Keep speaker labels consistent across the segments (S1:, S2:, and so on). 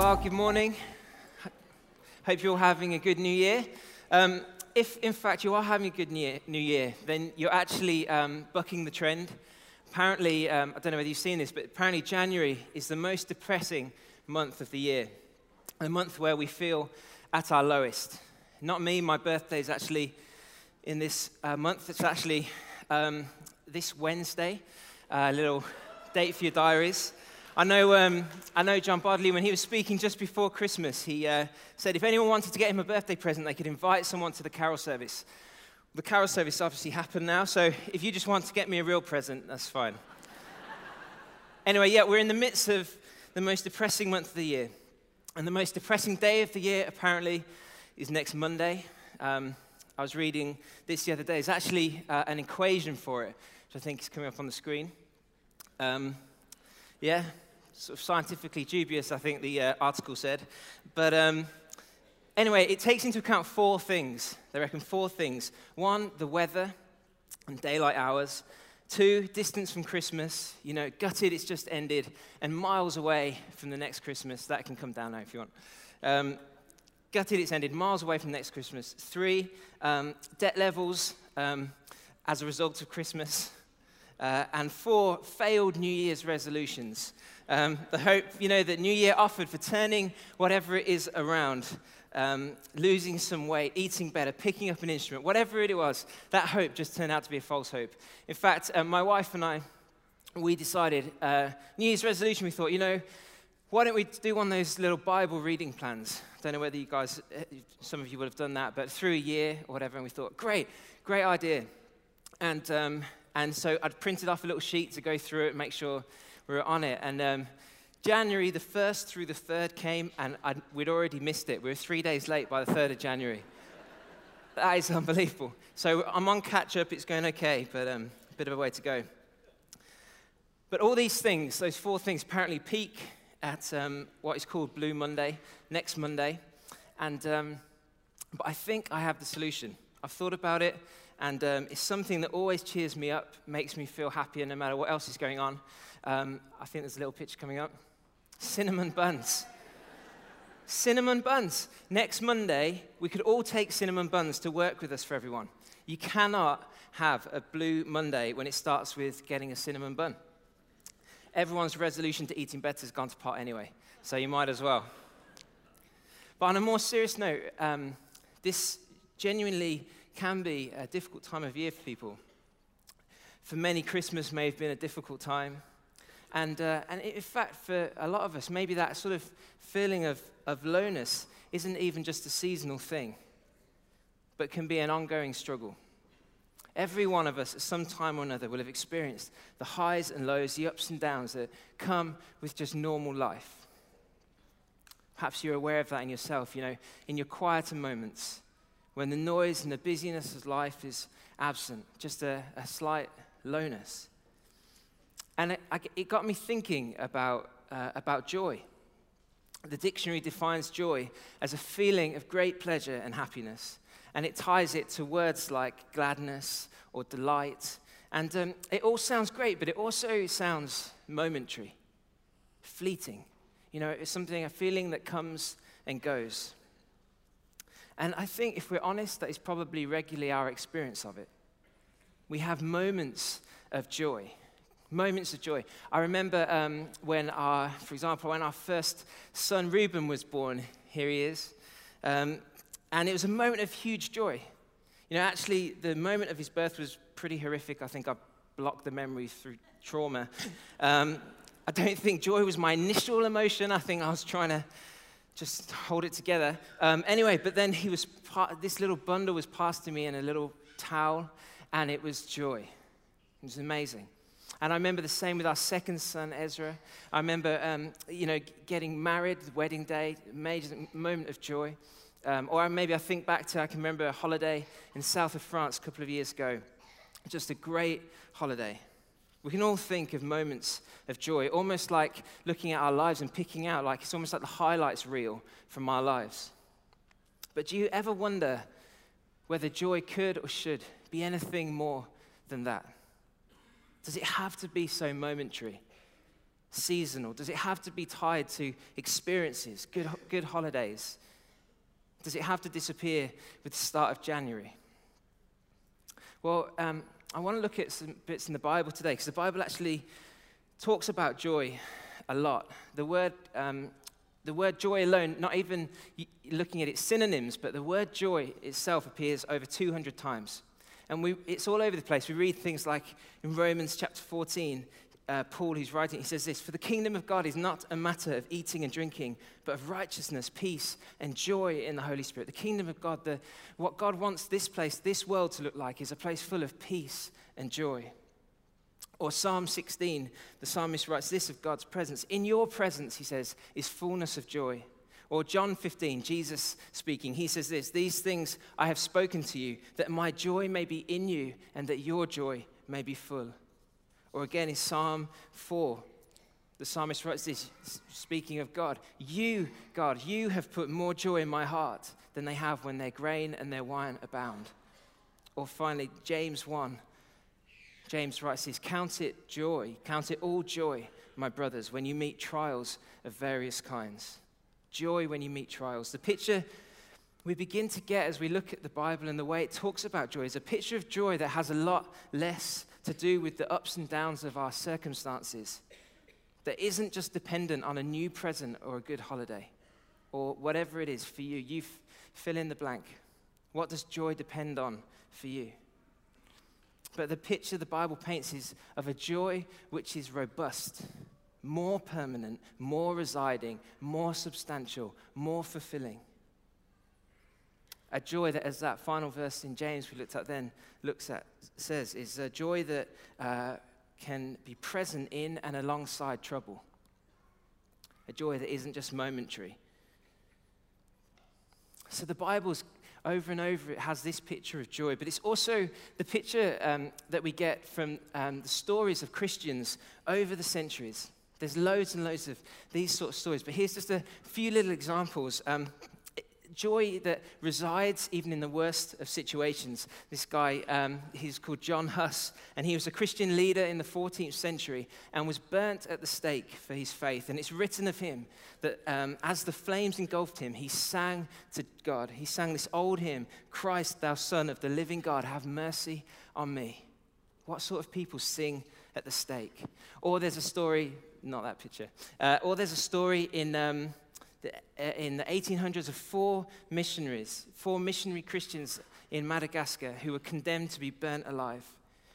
S1: Well, good morning. Hope you're all having a good new year. Um, if, in fact, you are having a good new year, then you're actually um, bucking the trend. Apparently, um, I don't know whether you've seen this, but apparently, January is the most depressing month of the year, a month where we feel at our lowest. Not me, my birthday is actually in this uh, month. It's actually um, this Wednesday. A uh, little date for your diaries. I know, um, I know John Bodley, when he was speaking just before Christmas, he uh, said if anyone wanted to get him a birthday present, they could invite someone to the carol service. The carol service obviously happened now, so if you just want to get me a real present, that's fine. anyway, yeah, we're in the midst of the most depressing month of the year. And the most depressing day of the year, apparently, is next Monday. Um, I was reading this the other day. It's actually uh, an equation for it, which I think is coming up on the screen. Um, yeah, sort of scientifically dubious, I think the uh, article said. But um, anyway, it takes into account four things. They reckon four things. One, the weather and daylight hours. Two, distance from Christmas. You know, gutted, it's just ended, and miles away from the next Christmas. That can come down now if you want. Um, gutted, it's ended, miles away from next Christmas. Three, um, debt levels um, as a result of Christmas. Uh, and four, failed New Year's resolutions. Um, the hope, you know, that New Year offered for turning whatever it is around, um, losing some weight, eating better, picking up an instrument, whatever it was, that hope just turned out to be a false hope. In fact, uh, my wife and I, we decided, uh, New Year's resolution, we thought, you know, why don't we do one of those little Bible reading plans? Don't know whether you guys, uh, some of you would have done that, but through a year or whatever, and we thought, great, great idea. And, um, and so I'd printed off a little sheet to go through it and make sure we were on it. And um, January, the 1st through the 3rd came, and I'd, we'd already missed it. We were three days late by the 3rd of January. that is unbelievable. So I'm on catch up, it's going okay, but um, a bit of a way to go. But all these things, those four things, apparently peak at um, what is called Blue Monday, next Monday. And, um, but I think I have the solution. I've thought about it, and um, it's something that always cheers me up, makes me feel happier no matter what else is going on. Um, I think there's a little picture coming up. Cinnamon buns. cinnamon buns. Next Monday, we could all take cinnamon buns to work with us for everyone. You cannot have a blue Monday when it starts with getting a cinnamon bun. Everyone's resolution to eating better has gone to pot anyway, so you might as well. But on a more serious note, um, this genuinely can be a difficult time of year for people. For many, Christmas may have been a difficult time. And, uh, and in fact, for a lot of us, maybe that sort of feeling of, of lowness isn't even just a seasonal thing, but can be an ongoing struggle. Every one of us, at some time or another, will have experienced the highs and lows, the ups and downs that come with just normal life. Perhaps you're aware of that in yourself, you know, in your quieter moments, when the noise and the busyness of life is absent, just a, a slight lowness. And it, it got me thinking about, uh, about joy. The dictionary defines joy as a feeling of great pleasure and happiness, and it ties it to words like gladness or delight. And um, it all sounds great, but it also sounds momentary, fleeting. You know, it's something, a feeling that comes and goes. And I think if we're honest, that is probably regularly our experience of it. We have moments of joy moments of joy. I remember um, when our, for example, when our first son Reuben was born, here he is, um, and it was a moment of huge joy. You know, actually, the moment of his birth was pretty horrific. I think I blocked the memory through trauma. Um, I don't think joy was my initial emotion. I think I was trying to just hold it together. Um, anyway, but then he was this little bundle was passed to me in a little towel, and it was joy. It was amazing. And I remember the same with our second son, Ezra. I remember, um, you know, getting married, the wedding day, major moment of joy. Um, or maybe I think back to, I can remember a holiday in south of France a couple of years ago. Just a great holiday. We can all think of moments of joy, almost like looking at our lives and picking out, like it's almost like the highlights reel from our lives. But do you ever wonder whether joy could or should be anything more than that? Does it have to be so momentary? seasonal? Does it have to be tied to experiences, good, good holidays? Does it have to disappear with the start of January? Well, um, I want to look at some bits in the Bible today because the Bible actually talks about joy a lot. The word, um, the word joy alone, not even looking at its synonyms, but the word joy itself appears over 200 times. And we, it's all over the place. We read things like in Romans chapter 14, uh, Paul, who's writing, he says this For the kingdom of God is not a matter of eating and drinking, but of righteousness, peace, and joy in the Holy Spirit. The kingdom of God, the, what God wants this place, this world to look like, is a place full of peace and joy. Or Psalm 16, the psalmist writes this of God's presence. In your presence, he says, is fullness of joy. Or John 15, Jesus speaking, he says this These things I have spoken to you, that my joy may be in you and that your joy may be full. Or again in Psalm 4, the psalmist writes this, speaking of God You, God, you have put more joy in my heart than they have when their grain and their wine abound. Or finally, James 1. James writes this Count it joy, count it all joy, my brothers, when you meet trials of various kinds. Joy when you meet trials. The picture we begin to get as we look at the Bible and the way it talks about joy is a picture of joy that has a lot less to do with the ups and downs of our circumstances, that isn't just dependent on a new present or a good holiday or whatever it is for you. You f- fill in the blank. What does joy depend on for you? But the picture the Bible paints is of a joy which is robust, more permanent, more residing, more substantial, more fulfilling a joy that, as that final verse in James we looked at then looks at, says, is a joy that uh, can be present in and alongside trouble. A joy that isn't just momentary. So the Bible's over and over, it has this picture of joy, but it's also the picture um, that we get from um, the stories of Christians over the centuries. There's loads and loads of these sort of stories, but here's just a few little examples. Um, joy that resides even in the worst of situations. This guy, um, he's called John Huss, and he was a Christian leader in the 14th century and was burnt at the stake for his faith. And it's written of him that um, as the flames engulfed him, he sang to God. He sang this old hymn Christ, thou Son of the living God, have mercy on me. What sort of people sing at the stake? Or there's a story, not that picture, uh, or there's a story in. Um, Uh, in the 1800s of four missionaries, four missionary Christians in Madagascar who were condemned to be burnt alive.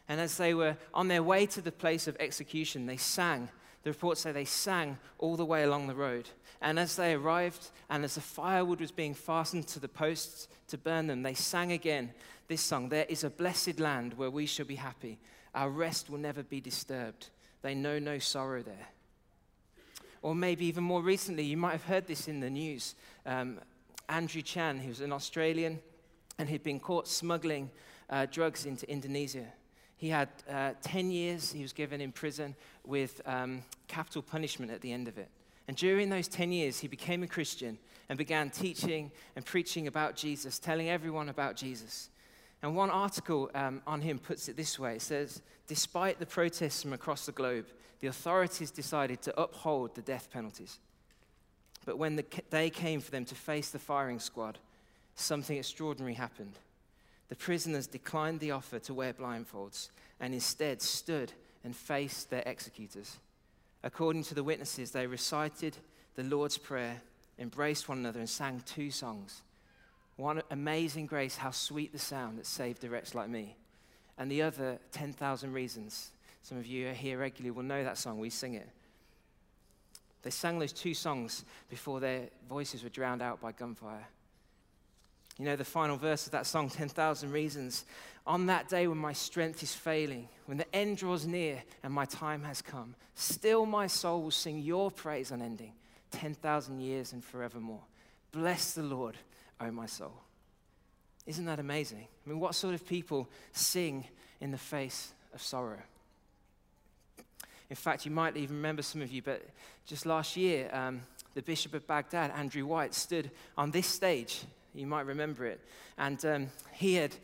S1: And as they were on their way to the place of execution, they sang. The reports say they sang all the way along the road. And as they arrived, and as the firewood was being fastened to the posts to burn them, they sang again this song There is a blessed land where we shall be happy. Our rest will never be disturbed. They know no sorrow there. Or maybe even more recently, you might have heard this in the news. Um, Andrew Chan, who was an Australian and he'd been caught smuggling uh, drugs into Indonesia. He had uh, 10 years he was given in prison with um, capital punishment at the end of it. And during those 10 years, he became a Christian and began teaching and preaching about Jesus, telling everyone about Jesus. And one article um, on him puts it this way it says, Despite the protests from across the globe, the authorities decided to uphold the death penalties. But when the day came for them to face the firing squad, something extraordinary happened. The prisoners declined the offer to wear blindfolds and instead stood and faced their executors. According to the witnesses, they recited the Lord's Prayer, embraced one another, and sang two songs. One, Amazing Grace, how sweet the sound that saved a wretch like me. And the other, 10,000 Reasons, some of you are here regularly will know that song. We sing it. They sang those two songs before their voices were drowned out by gunfire. You know, the final verse of that song, 10,000 Reasons. On that day when my strength is failing, when the end draws near and my time has come, still my soul will sing your praise unending, 10,000 years and forevermore. Bless the Lord, O my soul. Isn't that amazing? I mean, what sort of people sing in the face of sorrow? In fact, you might even remember some of you, but just last year, um, the Bishop of Baghdad, Andrew White, stood on this stage. You might remember it. And um, he had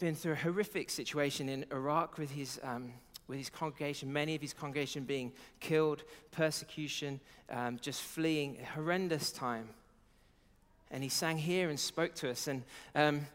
S1: been through a horrific situation in Iraq with his, um, with his congregation, many of his congregation being killed, persecution, um, just fleeing, a horrendous time. And he sang here and spoke to us. And um,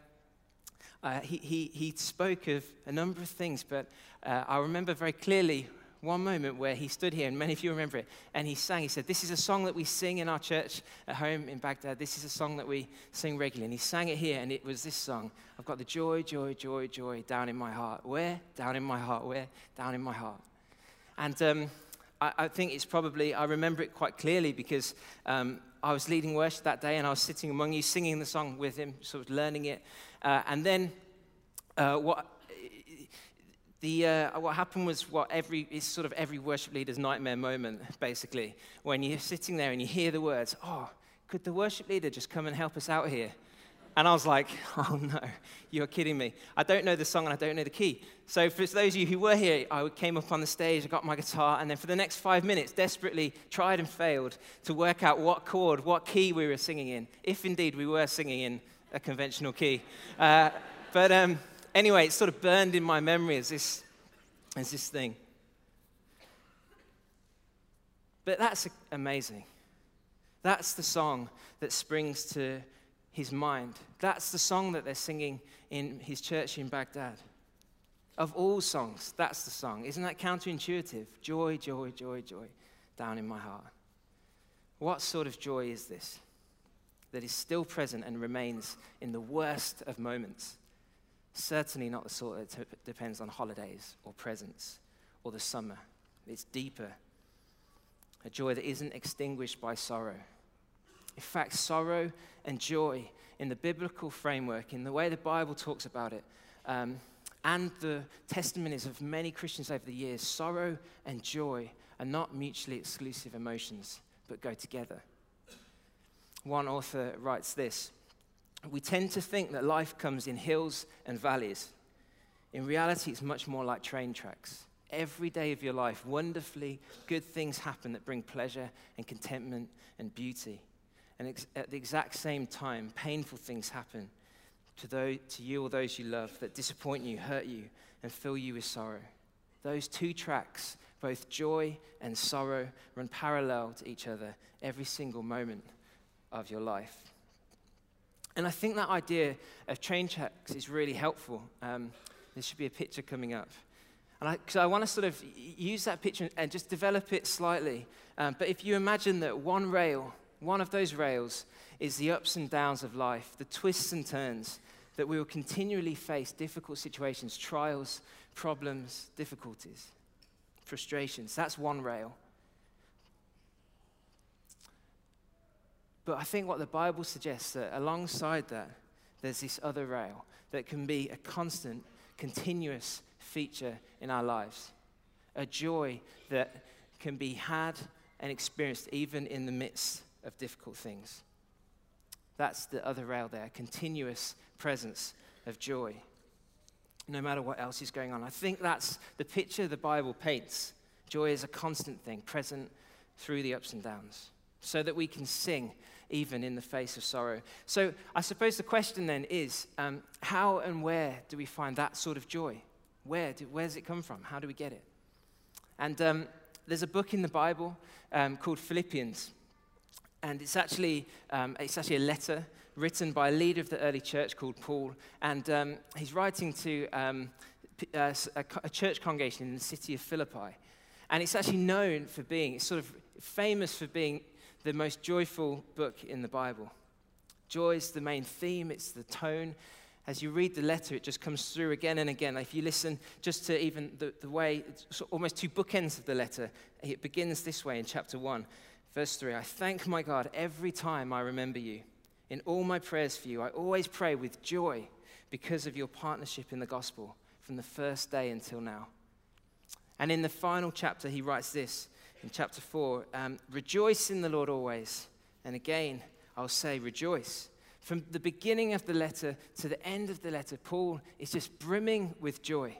S1: uh, he, he, he spoke of a number of things, but uh, I remember very clearly one moment where he stood here, and many of you remember it, and he sang. He said, This is a song that we sing in our church at home in Baghdad. This is a song that we sing regularly. And he sang it here, and it was this song I've got the joy, joy, joy, joy down in my heart. Where? Down in my heart. Where? Down in my heart. And um, I, think it's probably, I remember it quite clearly because um, I was leading worship that day, and I was sitting among you singing the song with him, sort of learning it. Uh, and then uh, what the, uh, what happened was what every, it's sort of every worship leader's nightmare moment, basically, when you're sitting there and you hear the words, oh, could the worship leader just come and help us out here? And I was like, oh no, you're kidding me. I don't know the song and I don't know the key. So, for those of you who were here, I came up on the stage, I got my guitar, and then for the next five minutes, desperately tried and failed to work out what chord, what key we were singing in, if indeed we were singing in a conventional key. Uh, but um, anyway, it sort of burned in my memory as this, as this thing. But that's amazing. That's the song that springs to his mind. That's the song that they're singing in his church in Baghdad. Of all songs, that's the song. Isn't that counterintuitive? Joy, joy, joy, joy down in my heart. What sort of joy is this that is still present and remains in the worst of moments? Certainly not the sort that depends on holidays or presents or the summer. It's deeper. A joy that isn't extinguished by sorrow. In fact, sorrow and joy in the biblical framework, in the way the Bible talks about it, um, and the testimonies of many Christians over the years, sorrow and joy are not mutually exclusive emotions, but go together. One author writes this we tend to think that life comes in hills and valleys. In reality, it's much more like train tracks. Every day of your life, wonderfully good things happen that bring pleasure and contentment and beauty. And ex- at the exact same time, painful things happen to, those, to you or those you love that disappoint you, hurt you, and fill you with sorrow. Those two tracks, both joy and sorrow, run parallel to each other every single moment of your life. And I think that idea of train tracks is really helpful. Um, there should be a picture coming up. And I, so I want to sort of use that picture and just develop it slightly. Um, but if you imagine that one rail, one of those rails, is the ups and downs of life, the twists and turns, that we will continually face difficult situations, trials, problems, difficulties, frustrations. That's one rail. But I think what the Bible suggests that alongside that, there's this other rail that can be a constant, continuous feature in our lives. A joy that can be had and experienced even in the midst of difficult things. That's the other rail there, continuous presence of joy, no matter what else is going on. I think that's the picture the Bible paints. Joy is a constant thing, present through the ups and downs, so that we can sing even in the face of sorrow. So I suppose the question then is um, how and where do we find that sort of joy? Where, do, where does it come from? How do we get it? And um, there's a book in the Bible um, called Philippians. And it's actually, um, it's actually a letter written by a leader of the early church called Paul. And um, he's writing to um, a, a church congregation in the city of Philippi. And it's actually known for being, it's sort of famous for being the most joyful book in the Bible. Joy is the main theme, it's the tone. As you read the letter, it just comes through again and again. If you listen just to even the, the way, almost two bookends of the letter, it begins this way in chapter 1, verse 3 I thank my God every time I remember you. In all my prayers for you, I always pray with joy because of your partnership in the gospel from the first day until now. And in the final chapter, he writes this in chapter 4 um, Rejoice in the Lord always. And again, I'll say, rejoice. From the beginning of the letter to the end of the letter, Paul is just brimming with joy.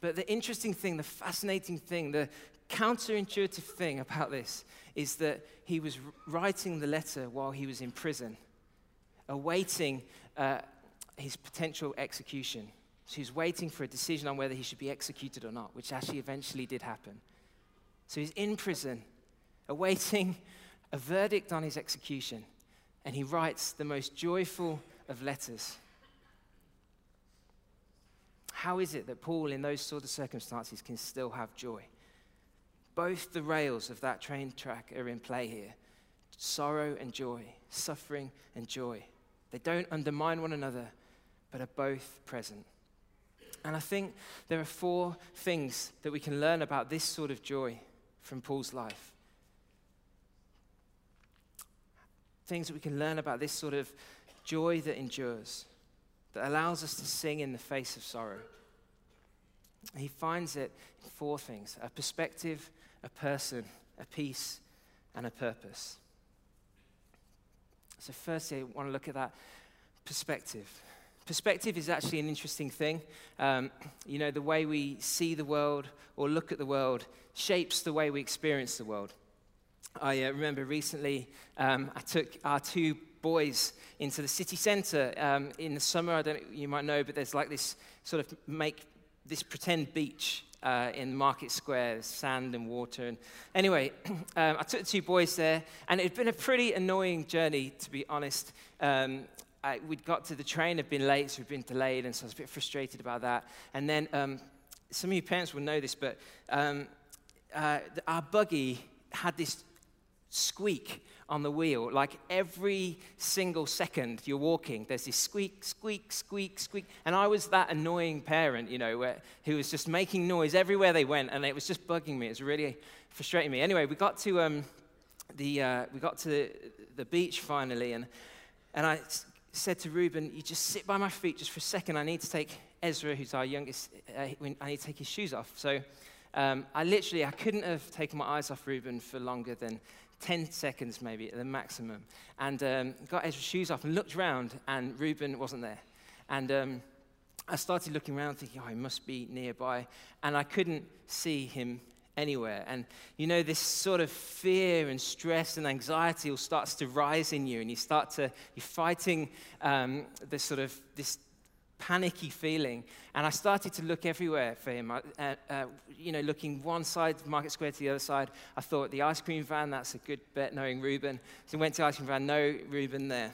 S1: But the interesting thing, the fascinating thing, the counterintuitive thing about this is that he was writing the letter while he was in prison, awaiting uh, his potential execution. So he was waiting for a decision on whether he should be executed or not, which actually eventually did happen. So he's in prison, awaiting a verdict on his execution, and he writes the most joyful of letters. How is it that Paul, in those sort of circumstances, can still have joy? Both the rails of that train track are in play here sorrow and joy, suffering and joy. They don't undermine one another, but are both present. And I think there are four things that we can learn about this sort of joy from Paul's life. Things that we can learn about this sort of joy that endures, that allows us to sing in the face of sorrow. He finds it in four things a perspective, a person, a peace, and a purpose. So, firstly, I want to look at that perspective. Perspective is actually an interesting thing. Um, you know, the way we see the world or look at the world shapes the way we experience the world. I uh, remember recently um, I took our two boys into the city centre um, in the summer. I don't you might know, but there's like this sort of make this pretend beach uh, in Market Square, sand and water. And anyway, um, I took the two boys there, and it had been a pretty annoying journey, to be honest. Um, I, we'd got to the train, had been late, so we'd been delayed, and so I was a bit frustrated about that. And then um, some of you parents will know this, but um, uh, our buggy had this squeak on the wheel. Like every single second you're walking, there's this squeak, squeak, squeak, squeak. And I was that annoying parent, you know, where, who was just making noise everywhere they went, and it was just bugging me. It was really frustrating me. Anyway, we got to um, the uh, we got to the beach finally, and and I said to Reuben, "You just sit by my feet just for a second. I need to take Ezra, who's our youngest. Uh, I need to take his shoes off." So. Um, I literally, I couldn't have taken my eyes off Reuben for longer than 10 seconds maybe at the maximum. And um, got Ezra's shoes off and looked around, and Reuben wasn't there. And um, I started looking around thinking, oh, he must be nearby. And I couldn't see him anywhere. And you know, this sort of fear and stress and anxiety all starts to rise in you, and you start to, you're fighting um, this sort of, this panicky feeling. And I started to look everywhere for him. I, uh, uh, you know, looking one side of Market Square to the other side. I thought the ice cream van, that's a good bet, knowing Reuben. So I went to ice cream van, no Reuben there.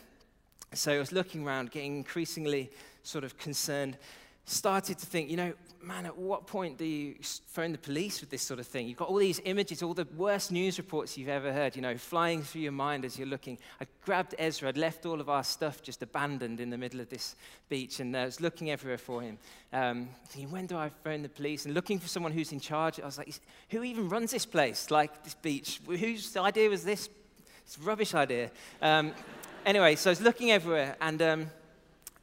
S1: So I was looking around, getting increasingly sort of concerned started to think, you know, man, at what point do you phone the police with this sort of thing? You've got all these images, all the worst news reports you've ever heard, you know, flying through your mind as you're looking. I grabbed Ezra, I'd left all of our stuff just abandoned in the middle of this beach, and I was looking everywhere for him. Um, thinking, when do I phone the police? And looking for someone who's in charge. I was like, who even runs this place, like this beach? Whose idea was this? It's a rubbish idea. Um, anyway, so I was looking everywhere, and. Um,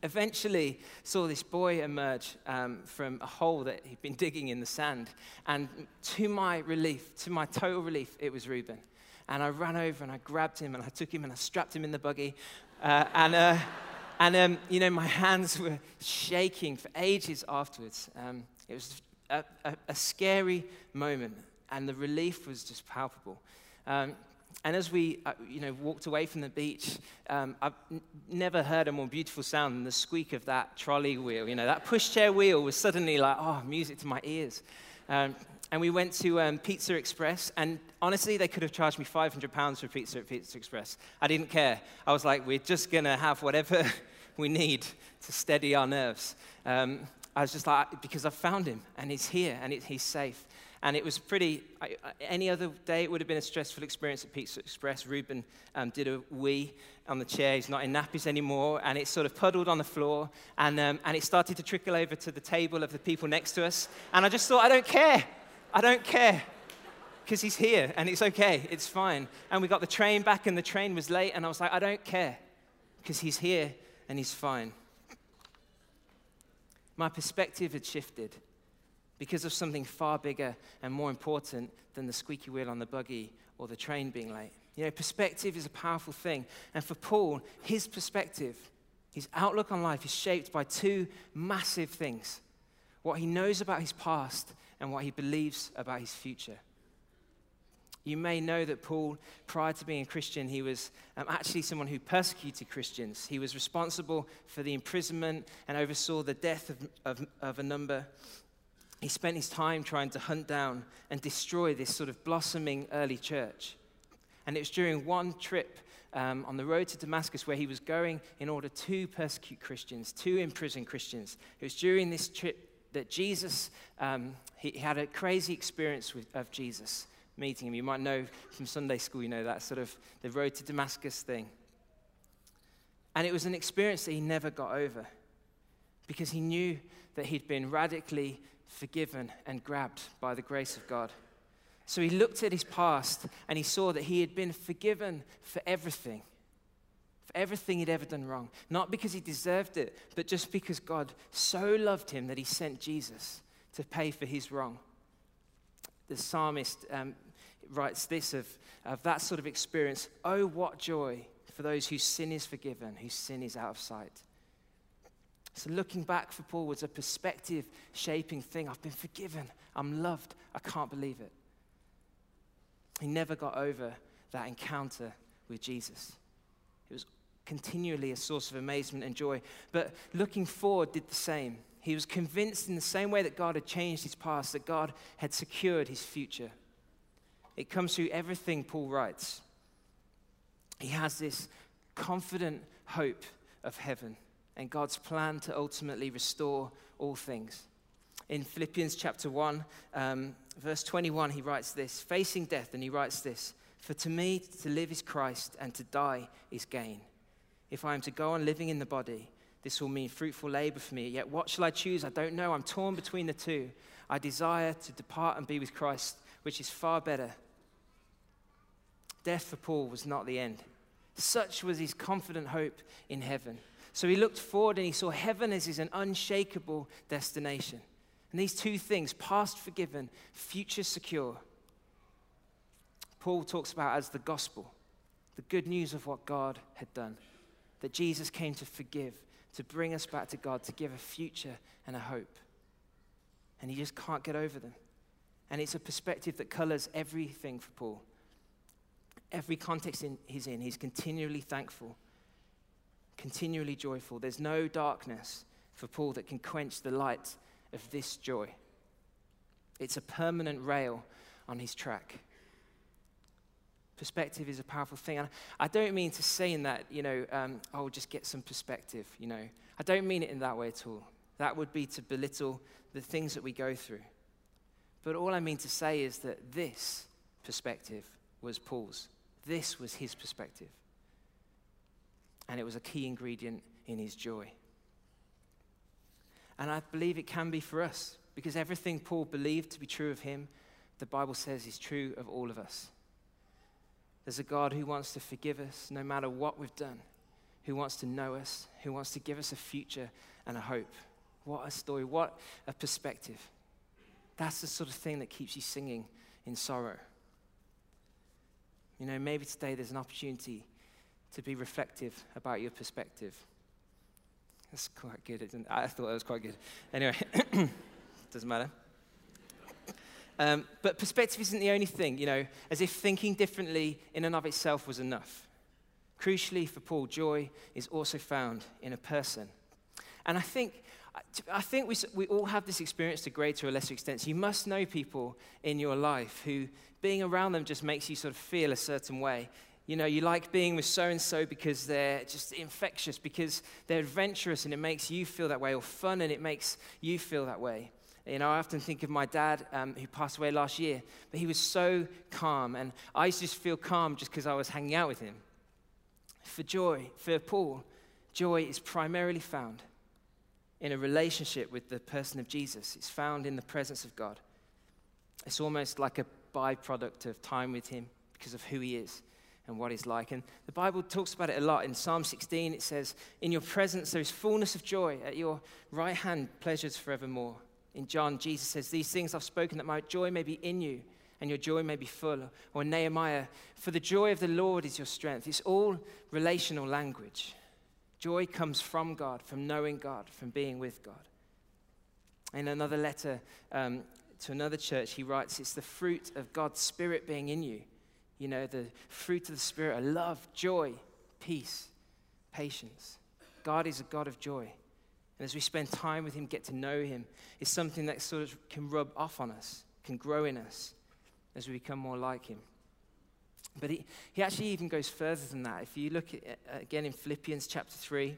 S1: eventually saw this boy emerge um, from a hole that he'd been digging in the sand. And to my relief, to my total relief, it was Reuben. And I ran over and I grabbed him and I took him and I strapped him in the buggy. Uh, and, uh, and um, you know, my hands were shaking for ages afterwards. Um, it was a, a, a, scary moment, and the relief was just palpable. And as we, uh, you know, walked away from the beach, um, I've n- never heard a more beautiful sound than the squeak of that trolley wheel. You know, that pushchair wheel was suddenly like, oh, music to my ears. Um, and we went to um, Pizza Express, and honestly, they could have charged me 500 pounds for pizza at Pizza Express. I didn't care. I was like, we're just gonna have whatever we need to steady our nerves. Um, I was just like, because I found him, and he's here, and it, he's safe. And it was pretty, I, any other day it would have been a stressful experience at Pizza Express. Reuben um, did a wee on the chair. He's not in nappies anymore. And it sort of puddled on the floor. And, um, and it started to trickle over to the table of the people next to us. And I just thought, I don't care. I don't care. Because he's here and it's okay. It's fine. And we got the train back and the train was late. And I was like, I don't care. Because he's here and he's fine. My perspective had shifted because of something far bigger and more important than the squeaky wheel on the buggy or the train being late. You know, perspective is a powerful thing. And for Paul, his perspective, his outlook on life is shaped by two massive things what he knows about his past and what he believes about his future. You may know that Paul, prior to being a Christian, he was um, actually someone who persecuted Christians. He was responsible for the imprisonment and oversaw the death of, of, of a number. He spent his time trying to hunt down and destroy this sort of blossoming early church. And it was during one trip um, on the road to Damascus where he was going in order to persecute Christians, to imprison Christians. It was during this trip that Jesus, um, he, he, had a crazy experience with, of Jesus meeting him. You might know from Sunday school, you know, that sort of the road to Damascus thing. And it was an experience that he never got over because he knew that he'd been radically forgiven and grabbed by the grace of God. So he looked at his past and he saw that he had been forgiven for everything, for everything he'd ever done wrong. Not because he deserved it, but just because God so loved him that he sent Jesus to pay for his wrong. The psalmist um, writes this of, of that sort of experience Oh, what joy for those whose sin is forgiven, whose sin is out of sight. So, looking back for Paul was a perspective shaping thing. I've been forgiven. I'm loved. I can't believe it. He never got over that encounter with Jesus. It was continually a source of amazement and joy. But looking forward did the same. He was convinced in the same way that God had changed his past, that God had secured his future. It comes through everything Paul writes. He has this confident hope of heaven and God's plan to ultimately restore all things. In Philippians chapter 1, um, verse 21, he writes this facing death, and he writes this For to me, to live is Christ, and to die is gain. If I am to go on living in the body, this will mean fruitful labor for me. Yet what shall I choose? I don't know. I'm torn between the two. I desire to depart and be with Christ, which is far better. Death for Paul was not the end. Such was his confident hope in heaven. So he looked forward and he saw heaven as his an unshakable destination. And these two things, past forgiven, future secure, Paul talks about as the gospel, the good news of what God had done. That Jesus came to forgive, to bring us back to God, to give a future and a hope. And he just can't get over them. And it's a perspective that colors everything for Paul. Every context in, he's in, he's continually thankful continually joyful. There's no darkness for Paul that can quench the light of this joy. It's a permanent rail on his track. Perspective is a powerful thing. And I don't mean to say in that, you know, um, oh, just get some perspective, you know. I don't mean it in that way at all. That would be to belittle the things that we go through. But all I mean to say is that this perspective was Paul's. This was his perspective and it was a key ingredient in his joy. And I believe it can be for us because everything Paul believed to be true of him, the Bible says is true of all of us. There's a God who wants to forgive us no matter what we've done, who wants to know us, who wants to give us a future and a hope. What a story, what a perspective. That's the sort of thing that keeps you singing in sorrow. You know, maybe today there's an opportunity to be reflective about your perspective. That's quite good? I thought that was quite good. Anyway, doesn't matter. Um, but perspective isn't the only thing, you know, as if thinking differently in and of itself was enough. Crucially for Paul, joy is also found in a person. And I think, I think we, we all have this experience to greater or lesser extents. You must know people in your life who being around them just makes you sort of feel a certain way. You know, you like being with so and so because they're just infectious, because they're adventurous and it makes you feel that way, or fun and it makes you feel that way. You know, I often think of my dad um, who passed away last year, but he was so calm, and I used to just feel calm just because I was hanging out with him. For joy, for Paul, joy is primarily found in a relationship with the person of Jesus. It's found in the presence of God. It's almost like a byproduct of time with him because of who he is and what he's like. And the Bible talks about it a lot. In Psalm 16, it says, In your presence there is fullness of joy. At your right hand, pleasures forevermore. In John, Jesus says, These things I've spoken that my joy may be in you and your joy may be full. Or Nehemiah, For the joy of the Lord is your strength. It's all relational language. Joy comes from God, from knowing God, from being with God. In another letter um, to another church, he writes, It's the fruit of God's Spirit being in you You know, the fruit of the Spirit are love, joy, peace, patience. God is a God of joy. And as we spend time with Him, get to know Him, it's something that sort of can rub off on us, can grow in us as we become more like Him. But he, he actually even goes further than that. If you look at, uh, again in Philippians chapter 3,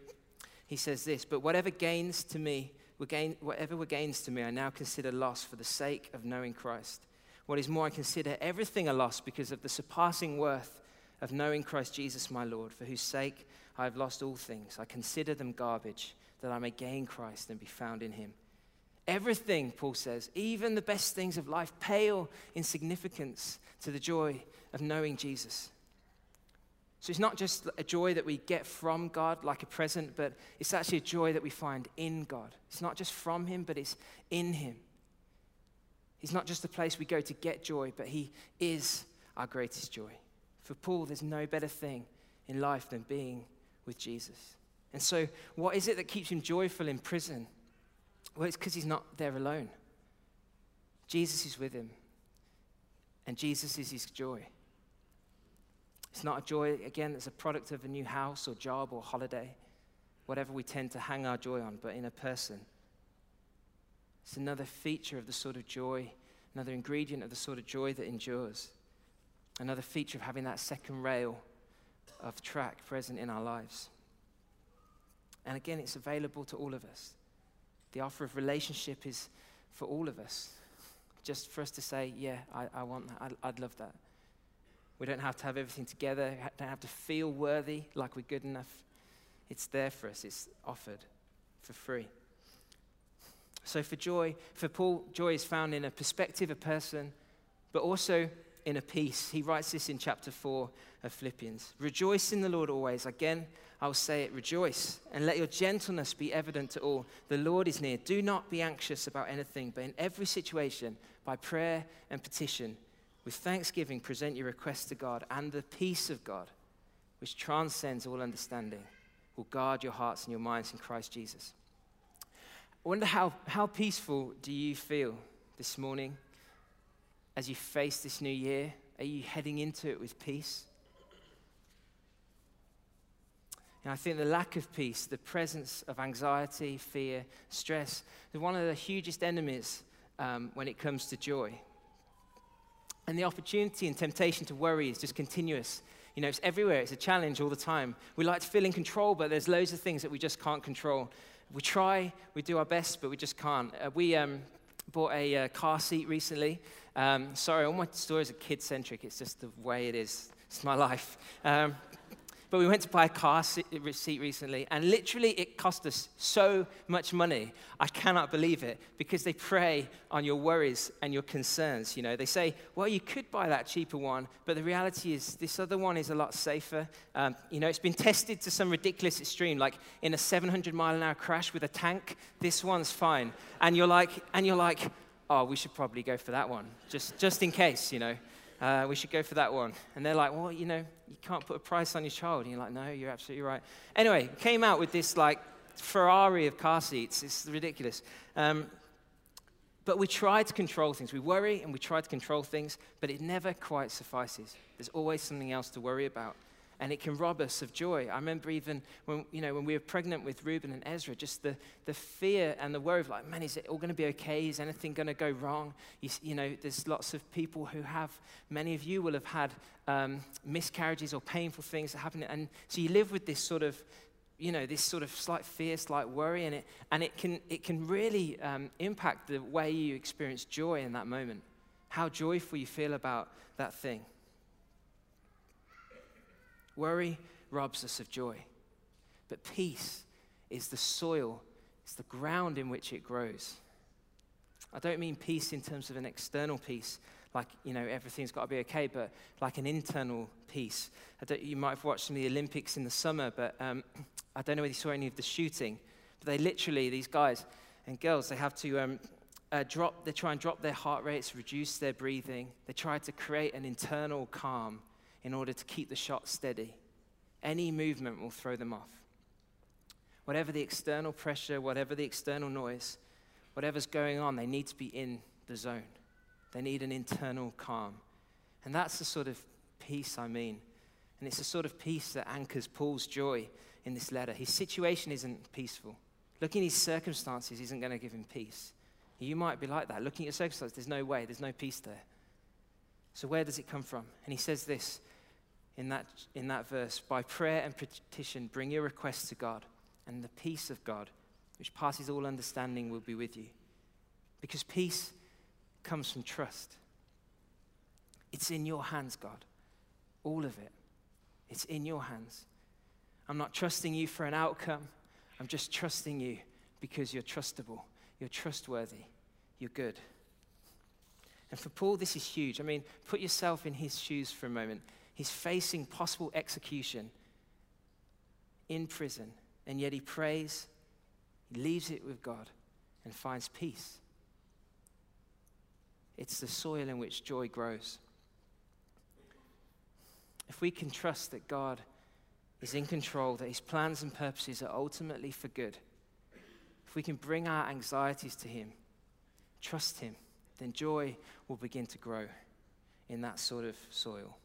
S1: he says this But whatever gains to me, gain, whatever were gains to me, I now consider loss for the sake of knowing Christ. What is more, I consider everything a loss because of the surpassing worth of knowing Christ Jesus my Lord, for whose sake I have lost all things. I consider them garbage, that I may gain Christ and be found in him. Everything, Paul says, even the best things of life, pale in significance to the joy of knowing Jesus. So it's not just a joy that we get from God like a present, but it's actually a joy that we find in God. It's not just from Him, but it's in Him. He's not just a place we go to get joy, but He is our greatest joy. For Paul, there's no better thing in life than being with Jesus. And so, what is it that keeps him joyful in prison? Well, it's because he's not there alone. Jesus is with him, and Jesus is his joy. It's not a joy, again, that's a product of a new house or job or holiday, whatever we tend to hang our joy on, but in a person. It's another feature of the sort of joy, another ingredient of the sort of joy that endures, another feature of having that second rail of track present in our lives. And again, it's available to all of us. The offer of relationship is for all of us. Just for us to say, yeah, I, I want that. I'd, I'd love that. We don't have to have everything together, we don't have to feel worthy like we're good enough. It's there for us, it's offered for free. So, for joy, for Paul, joy is found in a perspective, a person, but also in a peace. He writes this in chapter 4 of Philippians Rejoice in the Lord always. Again, I'll say it rejoice, and let your gentleness be evident to all. The Lord is near. Do not be anxious about anything, but in every situation, by prayer and petition, with thanksgiving, present your requests to God, and the peace of God, which transcends all understanding, will guard your hearts and your minds in Christ Jesus. I wonder how, how peaceful do you feel this morning as you face this new year? Are you heading into it with peace? And I think the lack of peace, the presence of anxiety, fear, stress, is one of the hugest enemies um, when it comes to joy. And the opportunity and temptation to worry is just continuous. You know, it's everywhere, it's a challenge all the time. We like to feel in control, but there's loads of things that we just can't control. We try, we do our best, but we just can't. Uh, we um, bought a uh, car seat recently. Um, sorry, all my stories are kid centric, it's just the way it is. It's my life. Um, but we went to buy a car seat recently, and literally it cost us so much money. I cannot believe it because they prey on your worries and your concerns. You know, they say, well, you could buy that cheaper one, but the reality is this other one is a lot safer. Um, you know, it's been tested to some ridiculous extreme, like in a 700 mile an hour crash with a tank. This one's fine, and you're like, and you're like, oh, we should probably go for that one, just just in case, you know uh, we should go for that one. And they're like, well, you know, you can't put a price on your child. And you're like, no, you're absolutely right. Anyway, came out with this like Ferrari of car seats. It's ridiculous. Um, but we try to control things. We worry and we try to control things, but it never quite suffices. There's always something else to worry about and it can rob us of joy. I remember even when, you know, when we were pregnant with Reuben and Ezra, just the, the fear and the worry of like, man, is it all going to be okay? Is anything going to go wrong? You, you, know, there's lots of people who have, many of you will have had um, miscarriages or painful things that happen. And so you live with this sort of, you know, this sort of slight fear, slight worry, and it, and it, can, it can really um, impact the way you experience joy in that moment, how joyful you feel about that thing. Worry robs us of joy. But peace is the soil, it's the ground in which it grows. I don't mean peace in terms of an external peace, like, you know, everything's got to be okay, but like an internal peace. you might have watched some of the Olympics in the summer, but um, I don't know whether you saw any of the shooting. But they literally, these guys and girls, they have to um, uh, drop, they try and drop their heart rates, reduce their breathing. They try to create an internal calm in order to keep the shot steady. Any movement will throw them off. Whatever the external pressure, whatever the external noise, whatever's going on, they need to be in the zone. They need an internal calm. And that's the sort of peace I mean. And it's the sort of peace that anchors Paul's joy in this letter. His situation isn't peaceful. Looking at his circumstances isn't going to give him peace. You might be like that. Looking at your circumstances, there's no way, there's no peace there. So, where does it come from? And he says this in that, in that verse By prayer and petition, bring your requests to God, and the peace of God, which passes all understanding, will be with you. Because peace comes from trust. It's in your hands, God. All of it. It's in your hands. I'm not trusting you for an outcome. I'm just trusting you because you're trustable, you're trustworthy, you're good. And for Paul, this is huge. I mean, put yourself in his shoes for a moment. He's facing possible execution in prison, and yet he prays, he leaves it with God, and finds peace. It's the soil in which joy grows. If we can trust that God is in control, that his plans and purposes are ultimately for good, if we can bring our anxieties to him, trust him, then joy will begin to grow in that sort of soil.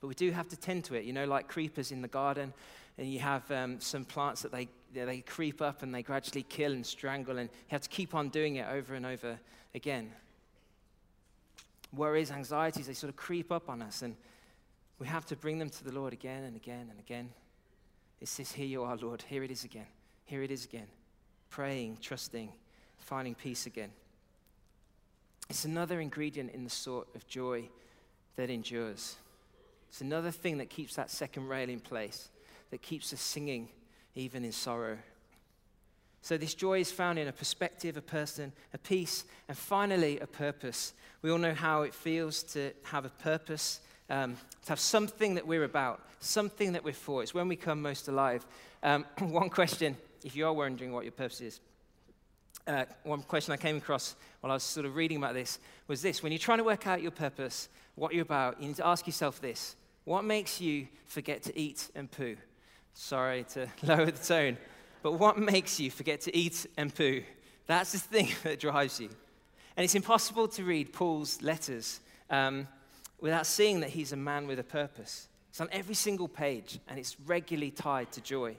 S1: But we do have to tend to it, you know, like creepers in the garden, and you have um, some plants that they, they creep up and they gradually kill and strangle, and you have to keep on doing it over and over again. Worries, anxieties, they sort of creep up on us, and we have to bring them to the Lord again and again and again. It says, Here you are, Lord. Here it is again. Here it is again. Praying, trusting, finding peace again. It's another ingredient in the sort of joy that endures. It's another thing that keeps that second rail in place, that keeps us singing even in sorrow. So, this joy is found in a perspective, a person, a peace, and finally, a purpose. We all know how it feels to have a purpose, um, to have something that we're about, something that we're for. It's when we come most alive. Um, one question, if you are wondering what your purpose is, uh, one question I came across while I was sort of reading about this was this when you're trying to work out your purpose, what you're about, you need to ask yourself this what makes you forget to eat and poo? Sorry to lower the tone, but what makes you forget to eat and poo? That's the thing that drives you. And it's impossible to read Paul's letters um, without seeing that he's a man with a purpose. It's on every single page, and it's regularly tied to joy.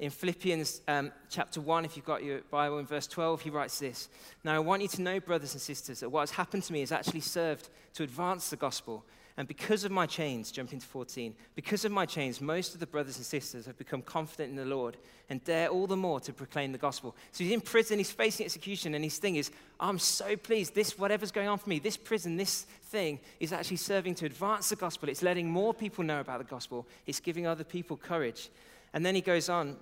S1: In Philippians um, chapter 1, if you've got your Bible, in verse 12, he writes this Now I want you to know, brothers and sisters, that what has happened to me has actually served to advance the gospel. And because of my chains, jump into 14, because of my chains, most of the brothers and sisters have become confident in the Lord and dare all the more to proclaim the gospel. So he's in prison, he's facing execution, and his thing is, I'm so pleased. This, whatever's going on for me, this prison, this thing is actually serving to advance the gospel. It's letting more people know about the gospel, it's giving other people courage. And then he goes on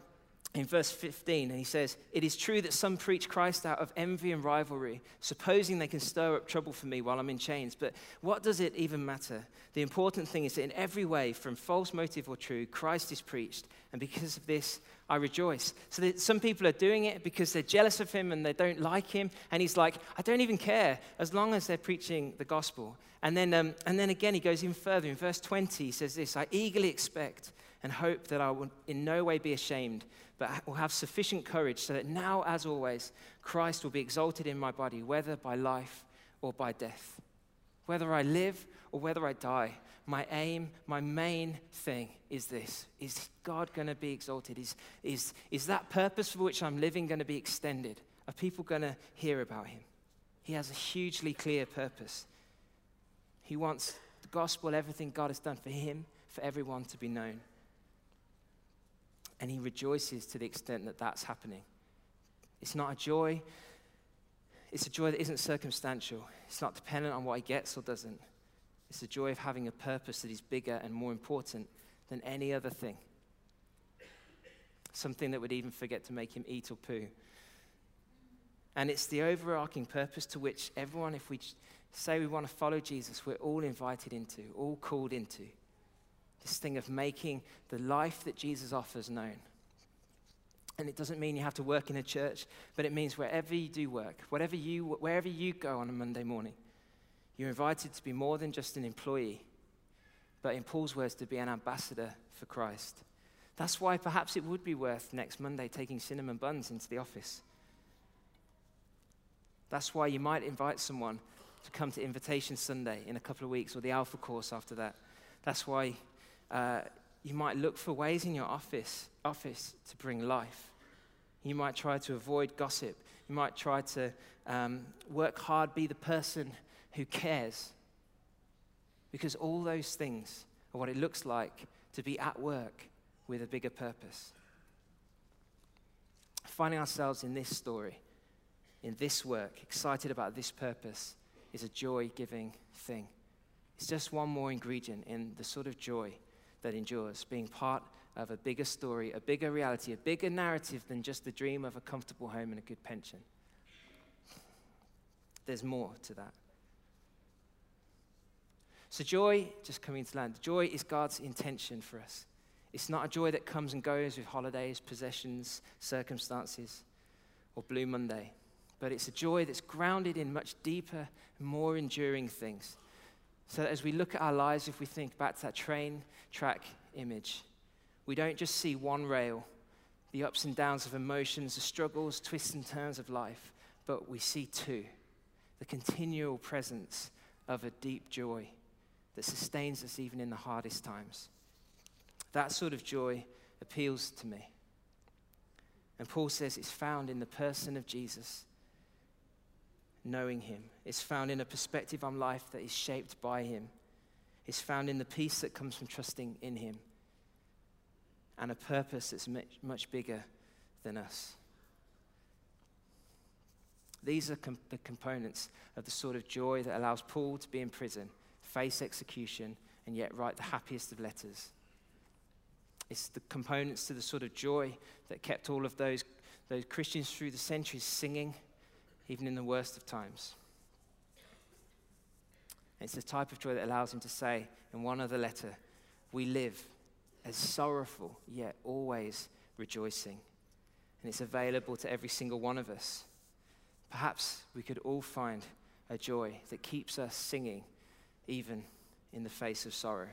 S1: in verse 15, and he says, It is true that some preach Christ out of envy and rivalry, supposing they can stir up trouble for me while I'm in chains. But what does it even matter? The important thing is that in every way, from false motive or true, Christ is preached. And because of this, I rejoice. So that some people are doing it because they're jealous of him and they don't like him. And he's like, I don't even care as long as they're preaching the gospel. And then, um, and then again, he goes even further. In verse 20, he says this I eagerly expect and hope that I will in no way be ashamed but will have sufficient courage so that now, as always, Christ will be exalted in my body, whether by life or by death. Whether I live or whether I die, my aim, my main thing is this Is God going to be exalted? Is, is, is that purpose for which I'm living going to be extended? Are people going to hear about him? He has a hugely clear purpose. He wants the gospel, everything God has done for him, for everyone to be known. And he rejoices to the extent that that's happening. It's not a joy, it's a joy that isn't circumstantial. It's not dependent on what he gets or doesn't. It's the joy of having a purpose that is bigger and more important than any other thing. Something that would even forget to make him eat or poo. And it's the overarching purpose to which everyone, if we say we want to follow Jesus, we're all invited into, all called into. This thing of making the life that Jesus offers known. And it doesn't mean you have to work in a church, but it means wherever you do work, whatever you, wherever you go on a Monday morning, you're invited to be more than just an employee, but in Paul's words, to be an ambassador for Christ. That's why perhaps it would be worth next Monday taking cinnamon buns into the office. That's why you might invite someone to come to Invitation Sunday in a couple of weeks or the Alpha course after that. That's why uh, you might look for ways in your office, office to bring life. You might try to avoid gossip. You might try to um, work hard, be the person who cares. Because all those things are what it looks like to be at work with a bigger purpose. Finding ourselves in this story, in this work, excited about this purpose, is a joy giving thing. It's just one more ingredient in the sort of joy that endures, being part of a bigger story, a bigger reality, a bigger narrative than just the dream of a comfortable home and a good pension. There's more to that. So, joy, just coming to land, joy is God's intention for us. It's not a joy that comes and goes with holidays, possessions, circumstances, or Blue Monday, but it's a joy that's grounded in much deeper, more enduring things. So that as we look at our lives, if we think back to that train track image, we don't just see one rail, the ups and downs of emotions, the struggles, twists and turns of life, but we see two the continual presence of a deep joy that sustains us even in the hardest times. That sort of joy appeals to me. And Paul says it's found in the person of Jesus, knowing him. It's found in a perspective on life that is shaped by him. It's found in the peace that comes from trusting in him and a purpose that's much, much bigger than us. These are com- the components of the sort of joy that allows Paul to be in prison, face execution, and yet write the happiest of letters. It's the components to the sort of joy that kept all of those, those Christians through the centuries singing, even in the worst of times. it's the type of joy that allows him to say in one other letter, We live as sorrowful, yet always rejoicing. And it's available to every single one of us. Perhaps we could all find a joy that keeps us singing, even in the face of sorrow.